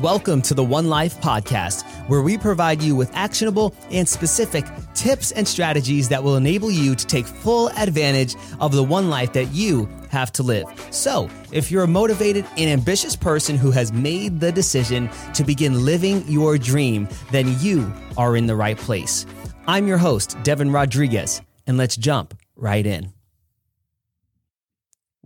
Welcome to the One Life podcast, where we provide you with actionable and specific tips and strategies that will enable you to take full advantage of the one life that you have to live. So, if you're a motivated and ambitious person who has made the decision to begin living your dream, then you are in the right place. I'm your host, Devin Rodriguez, and let's jump right in.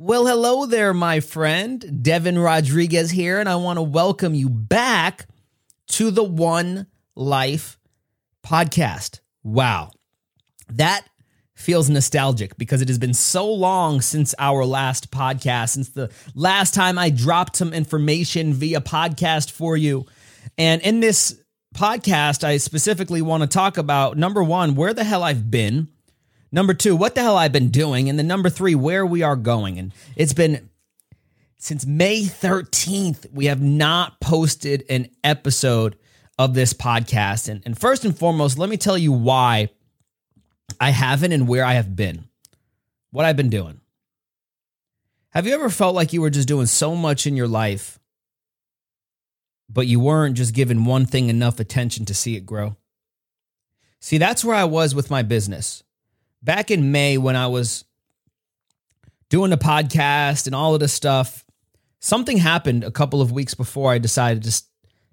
Well, hello there, my friend. Devin Rodriguez here, and I want to welcome you back to the One Life podcast. Wow. That feels nostalgic because it has been so long since our last podcast, since the last time I dropped some information via podcast for you. And in this podcast, I specifically want to talk about number one, where the hell I've been Number two, what the hell I've been doing. And then number three, where we are going. And it's been since May 13th, we have not posted an episode of this podcast. And, and first and foremost, let me tell you why I haven't and where I have been, what I've been doing. Have you ever felt like you were just doing so much in your life, but you weren't just giving one thing enough attention to see it grow? See, that's where I was with my business back in May when I was doing the podcast and all of this stuff, something happened a couple of weeks before I decided to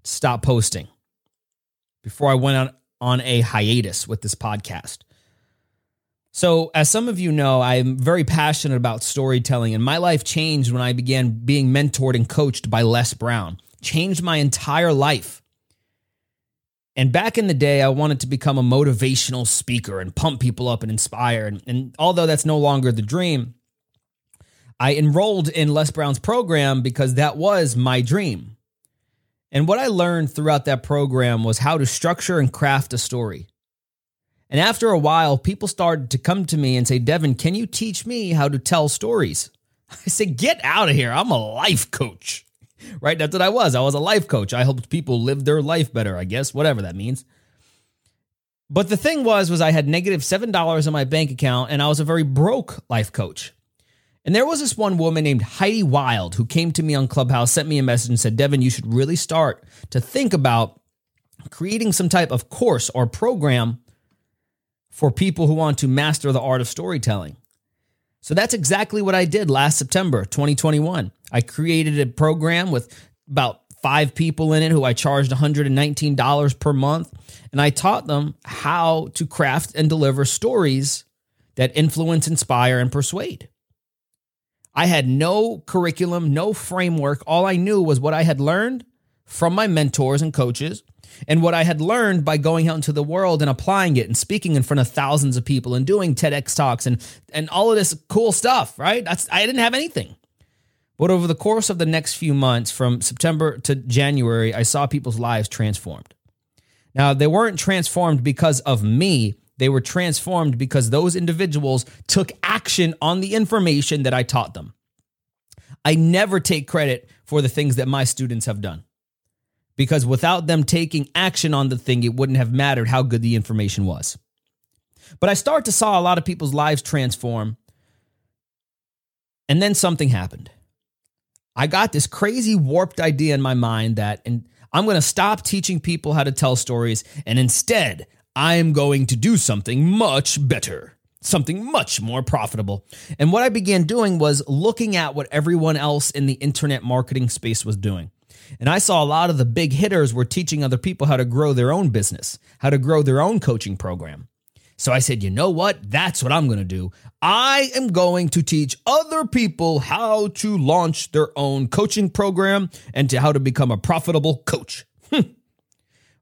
stop posting. Before I went on on a hiatus with this podcast. So, as some of you know, I'm very passionate about storytelling, and my life changed when I began being mentored and coached by Les Brown. Changed my entire life. And back in the day, I wanted to become a motivational speaker and pump people up and inspire. And, and, although that's no longer the dream, I enrolled in Les Brown's program because that was my dream. And what I learned throughout that program was how to structure and craft a story. And after a while, people started to come to me and say, Devin, can you teach me how to tell stories? I said, Get out of here. I'm a life coach right? That's what I was. I was a life coach. I helped people live their life better, I guess, whatever that means. But the thing was, was I had negative negative seven dollars in my bank account, and I was a very broke life coach. And there was this one woman named Heidi Wild who came to me on Clubhouse, sent me a message, and said, "Devin, you should really start to think about creating some type of course or program for people who want to master the art of storytelling." So that's exactly what I did last September 2021. I created a program with about five people in it who I charged $119 per month. And I taught them how to craft and deliver stories that influence, inspire, and persuade. I had no curriculum, no framework. All I knew was what I had learned from my mentors and coaches and what I had learned by going out into the world and applying it and speaking in front of thousands of people and doing TEDx talks and and all of this cool stuff, right? That's I didn't have anything. But over the course of the next few months from September to January, I saw people's lives transformed. Now, they weren't transformed because of me. They were transformed because those individuals took action on the information that I taught them. I never take credit for the things that my students have done because without them taking action on the thing, it wouldn't have mattered how good the information was. But I start to saw a lot of people's lives transform. And then something happened. I got this crazy warped idea in my mind that and I'm going to stop teaching people how to tell stories and instead I am going to do something much better, something much more profitable. And what I began doing was looking at what everyone else in the internet marketing space was doing. And I saw a lot of the big hitters were teaching other people how to grow their own business, how to grow their own coaching program. So I said, you know what? That's what I'm going to do. I am going to teach other people how to launch their own coaching program and to how to become a profitable coach.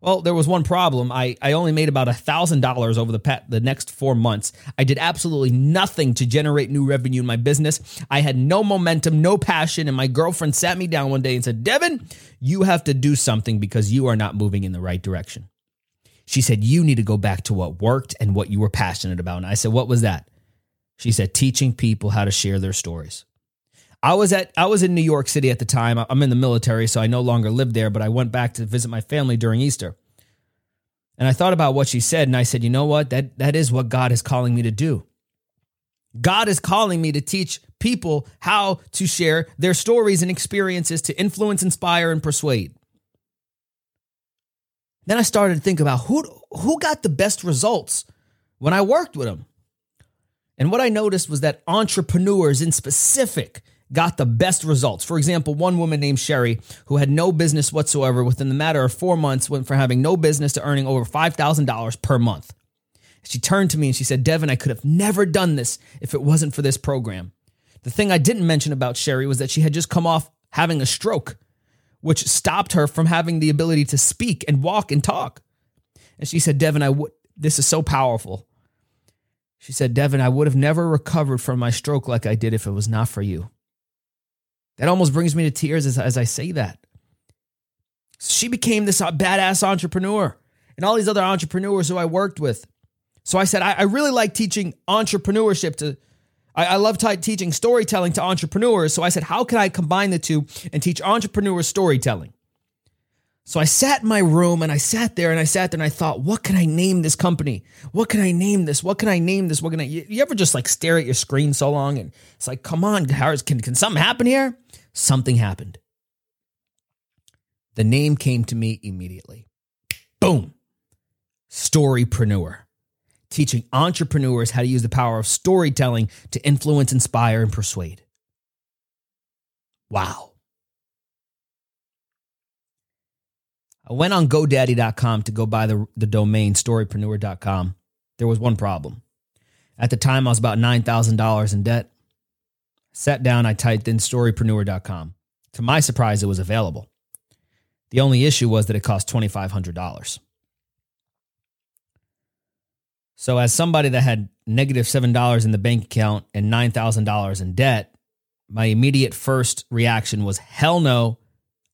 Well, there was one problem. I, I only made about $1,000 over the, the next four months. I did absolutely nothing to generate new revenue in my business. I had no momentum, no passion. And my girlfriend sat me down one day and said, Devin, you have to do something because you are not moving in the right direction. She said, You need to go back to what worked and what you were passionate about. And I said, What was that? She said, Teaching people how to share their stories. I was at I was in New York City at the time. I'm in the military, so I no longer lived there, but I went back to visit my family during Easter. And I thought about what she said and I said, "You know what? That that is what God is calling me to do." God is calling me to teach people how to share their stories and experiences to influence, inspire, and persuade. Then I started to think about who who got the best results when I worked with them. And what I noticed was that entrepreneurs in specific got the best results. For example, one woman named Sherry, who had no business whatsoever, within the matter of four months, went from having no business to earning over $5,000 per month. She turned to me and she said, Devin, I could have never done this if it wasn't for this program. The thing I didn't mention about Sherry was that she had just come off having a stroke, which stopped her from having the ability to speak and walk and talk. And she said, Devin, I would, this is so powerful. She said, Devin, I would have never recovered from my stroke like I did if it was not for you. That almost brings me to tears as, as I say that. She became this uh, badass entrepreneur and all these other entrepreneurs who I worked with. So I said, I, I really like teaching entrepreneurship to, I, I love t- teaching storytelling to entrepreneurs. So I said, how can I combine the two and teach entrepreneur storytelling? So I sat in my room and I sat there and I sat there and I thought, what can I name this company? What can I name this? What can I name this? What can I? You, you ever just like stare at your screen so long and it's like, come on, can can something happen here? Something happened. The name came to me immediately. Boom. Storypreneur teaching entrepreneurs how to use the power of storytelling to influence, inspire, and persuade. Wow. I went on GoDaddy.com to go buy the, the domain storypreneur.com. There was one problem. At the time, I was about $9,000 in debt. Sat down, I typed in storypreneur.com. To my surprise, it was available. The only issue was that it cost $2,500. So, as somebody that had negative $7 in the bank account and $9,000 in debt, my immediate first reaction was, hell no,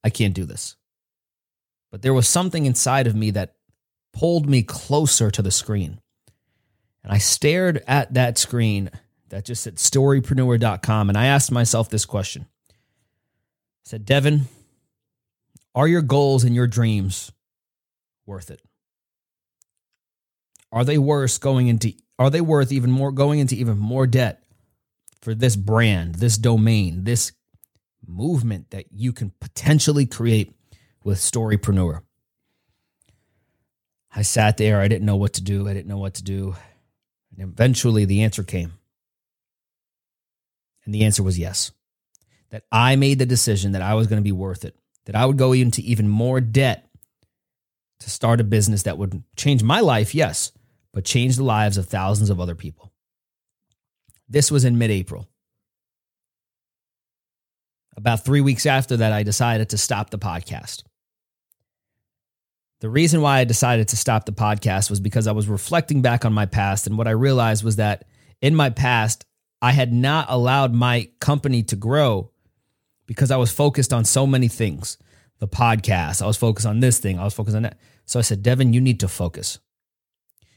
I can't do this. But there was something inside of me that pulled me closer to the screen. And I stared at that screen that just said storypreneur.com and I asked myself this question. I said, Devin, are your goals and your dreams worth it? Are they worth going into are they worth even more going into even more debt for this brand, this domain, this movement that you can potentially create with Storypreneur? I sat there, I didn't know what to do, I didn't know what to do. And eventually the answer came. And the answer was yes. That I made the decision that I was going to be worth it, that I would go into even more debt to start a business that would change my life, yes, but change the lives of thousands of other people. This was in mid April. About three weeks after that, I decided to stop the podcast. The reason why I decided to stop the podcast was because I was reflecting back on my past. And what I realized was that in my past, I had not allowed my company to grow because I was focused on so many things the podcast, I was focused on this thing, I was focused on that. So I said, Devin, you need to focus.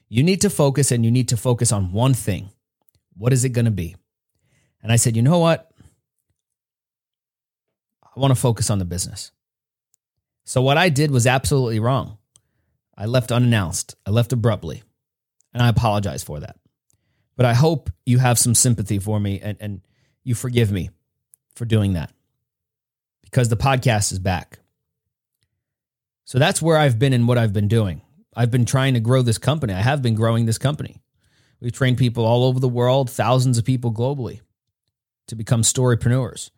You need to focus and you need to focus on one thing. What is it going to be? And I said, you know what? I want to focus on the business. So what I did was absolutely wrong. I left unannounced. I left abruptly. And I apologize for that. But I hope you have some sympathy for me and, and you forgive me for doing that because the podcast is back. So that's where I've been and what I've been doing. I've been trying to grow this company. I have been growing this company. We've trained people all over the world, thousands of people globally to become storypreneurs.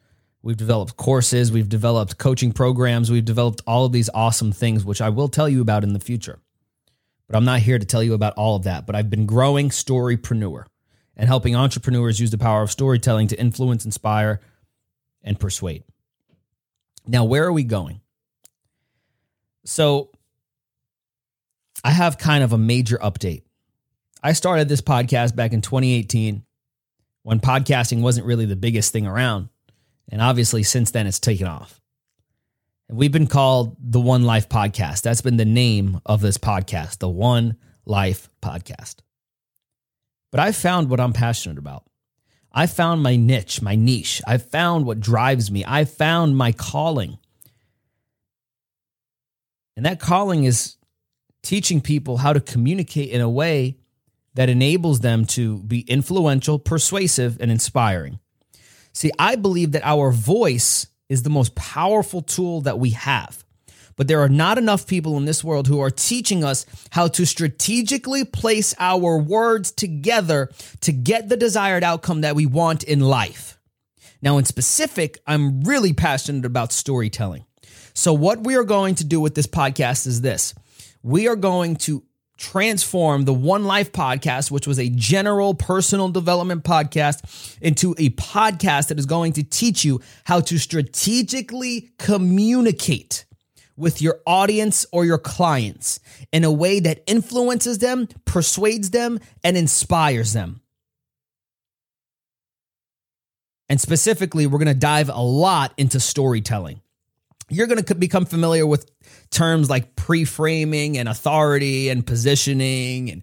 We've developed courses, we've developed coaching programs, we've developed all of these awesome things, which I will tell you about in the future. But I'm not here to tell you about all of that. But I've been growing Storypreneur and helping entrepreneurs use the power of storytelling to influence, inspire, and persuade. Now, where are we going? So, I have kind of a major update. I started this podcast back in 2018 when podcasting wasn't really the biggest thing around. And obviously, since then, it's taken off. We've been called the One Life Podcast. That's been the name of this podcast, the One Life Podcast. But I found what I'm passionate about. I found my niche, my niche. I found what drives me. I found my calling. And that calling is teaching people how to communicate in a way that enables them to be influential, persuasive, and inspiring. See, I believe that our voice is the most powerful tool that we have. But there are not enough people in this world who are teaching us how to strategically place our words together to get the desired outcome that we want in life. Now, in specific, I'm really passionate about storytelling. So, what we are going to do with this podcast is this we are going to transform the One Life podcast, which was a general personal development podcast, into a podcast that is going to teach you how to strategically communicate with your audience or your clients in a way that influences them, persuades them, and inspires them. And specifically, we're going to dive a lot into storytelling. You're going to become familiar with terms like pre framing and authority and positioning and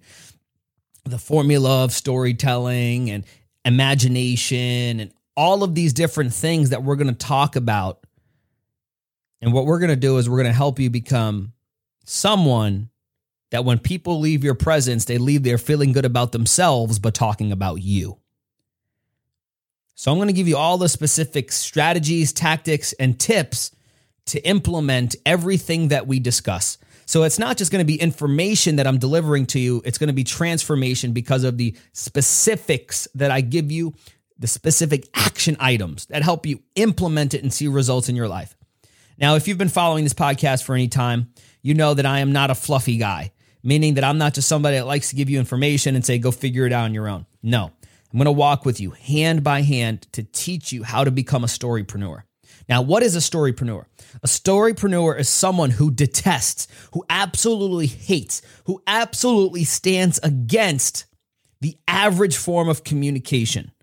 the formula of storytelling and imagination and all of these different things that we're going to talk about. And what we're going to do is we're going to help you become someone that when people leave your presence, they leave there feeling good about themselves, but talking about you. So I'm going to give you all the specific strategies, tactics, and tips to implement everything that we discuss. So it's not just going to be information that I'm delivering to you, it's going to be transformation because of the specifics that I give you, the specific action items that help you implement it and see results in your life. Now, if you've been following this podcast for any time, you know that I am not a fluffy guy, meaning that I'm not just somebody that likes to give you information and say, go figure it out on your own. No, I'm going to walk with you hand by hand to teach you how to become a storypreneur. Now, what is a storypreneur? A storypreneur is someone who detests, who absolutely hates, who absolutely stands against the average form of communication.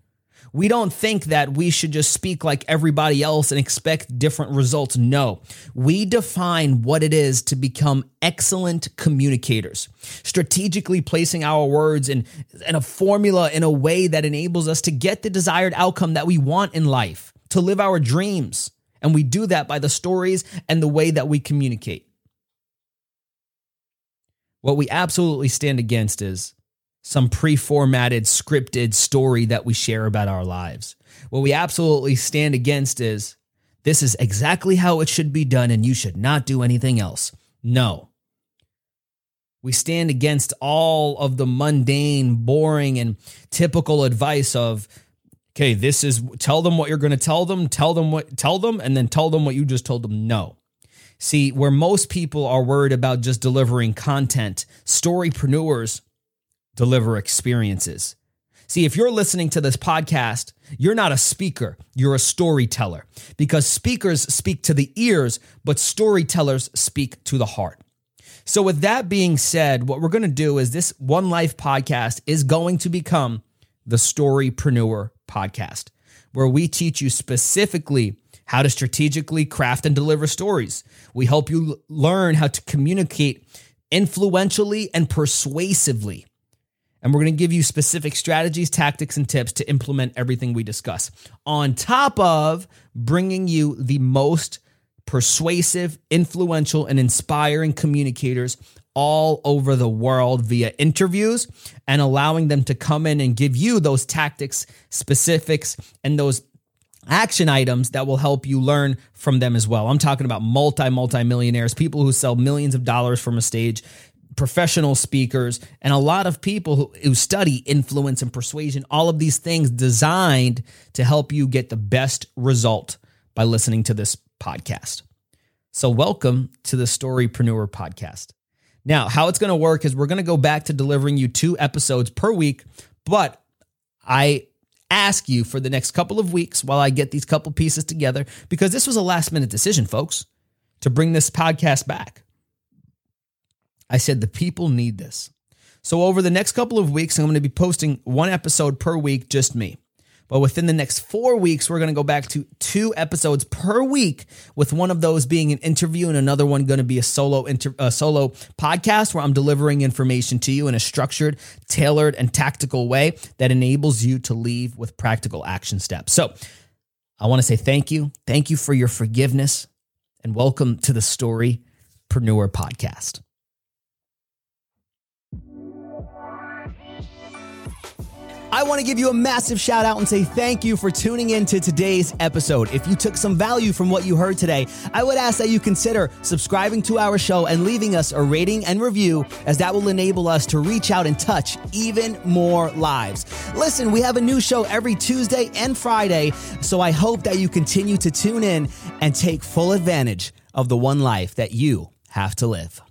We don't think that we should just speak like everybody else and expect different results. No, we define what it is to become excellent communicators, strategically placing our words in, in a formula in a way that enables us to get the desired outcome that we want in life, to live our dreams. And we do that by the stories and the way that we communicate. What we absolutely stand against is some pre formatted, scripted story that we share about our lives. What we absolutely stand against is this is exactly how it should be done and you should not do anything else. No. We stand against all of the mundane, boring, and typical advice of okay, this is tell them what you're going to tell them, tell them what tell them and then tell them what you just told them. No. See, where most people are worried about just delivering content, storypreneurs deliver experiences. See, if you're listening to this podcast, you're not a speaker, you're a storyteller because speakers speak to the ears, but storytellers speak to the heart. So, with that being said, what we're going to do is this One Life podcast is going to become the Storypreneur podcast, where we teach you specifically how to strategically craft and deliver stories. We help you learn how to communicate influentially and persuasively. And we're going to give you specific strategies, tactics, and tips to implement everything we discuss, on top of bringing you the most persuasive, influential, and inspiring communicators all over the world via interviews and allowing them to come in and give you those tactics, specifics, and those action items that will help you learn from them as well. I'm talking about multi, multi millionaires, people who sell millions of dollars from a stage, professional speakers, and a lot of people who, who study influence and persuasion, all of these things designed to help you get the best result by listening to this podcast. So, welcome to the Storypreneur podcast. Now, how it's going to work is we're going to go back to delivering you two episodes per week, but I ask you for the next couple of weeks while I get these couple pieces together because this was a last minute decision, folks, to bring this podcast back. I said the people need this. So, over the next couple of weeks, I'm going to be posting one episode per week, just me. But within the next four weeks, we're going to go back to two episodes per week, with one of those being an interview and another one going to be a solo inter- a solo podcast where I'm delivering information to you in a structured, tailored, and tactical way that enables you to leave with practical action steps. So I want to say thank you. Thank you for your forgiveness and welcome to the Storypreneur Podcast. I want to give you a massive shout out and say thank you for tuning in to today's episode. If you took some value from what you heard today, I would ask that you consider subscribing to our show and leaving us a rating and review, as that will enable us to reach out and touch even more lives. Listen, we have a new show every Tuesday and Friday, so I hope that you continue to tune in and take full advantage of the one life that you have to live.